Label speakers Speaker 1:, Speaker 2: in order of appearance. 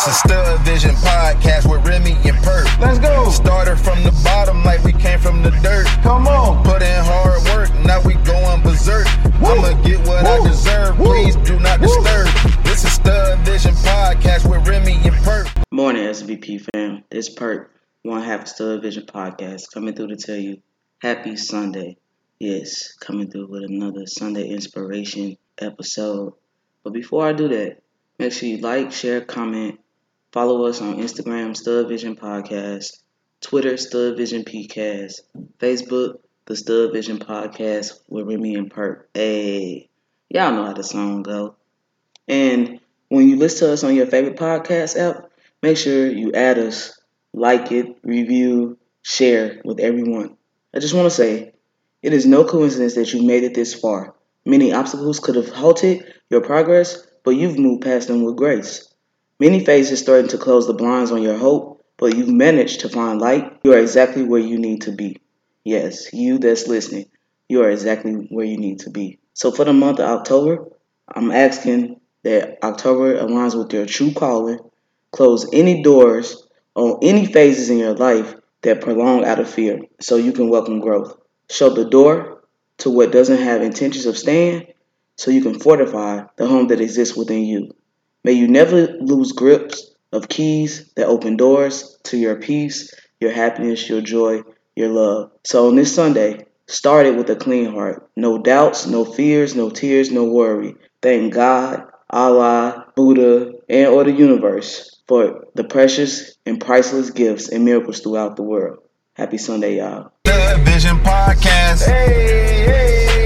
Speaker 1: This is Stud Vision Podcast with Remy and Purp.
Speaker 2: Let's go.
Speaker 1: Started from the bottom like we came from the dirt.
Speaker 2: Come on.
Speaker 1: Put in hard work, now we going berserk. I'ma get what I deserve,
Speaker 2: Woo.
Speaker 1: please do not
Speaker 2: Woo.
Speaker 1: disturb. This is Stud Vision Podcast with Remy and Purp.
Speaker 3: Morning, SVP fam. This Purp, one half of Stud Vision Podcast, coming through to tell you happy Sunday. Yes, coming through with another Sunday inspiration episode. But before I do that, make sure you like, share, comment, follow us on Instagram, Stud Vision Podcast, Twitter, Stud Vision PCast, Facebook, The Stud Vision Podcast with Remy and Purp. Hey, y'all know how the song go. And when you listen to us on your favorite podcast app, make sure you add us, like it, review, share with everyone. I just want to say, it is no coincidence that you made it this far. Many obstacles could have halted your progress, but you've moved past them with grace. Many phases starting to close the blinds on your hope, but you've managed to find light. You are exactly where you need to be. Yes, you that's listening, you are exactly where you need to be. So for the month of October, I'm asking that October aligns with your true calling. Close any doors on any phases in your life that prolong out of fear so you can welcome growth. Show the door to what doesn't have intentions of staying so you can fortify the home that exists within you. May you never lose grips of keys that open doors to your peace, your happiness, your joy, your love. So on this Sunday, start it with a clean heart. No doubts, no fears, no tears, no worry. Thank God, Allah, Buddha, and or the universe for the precious and priceless gifts and miracles throughout the world. Happy Sunday, y'all.
Speaker 1: Stud Vision Podcast.
Speaker 2: Hey, hey.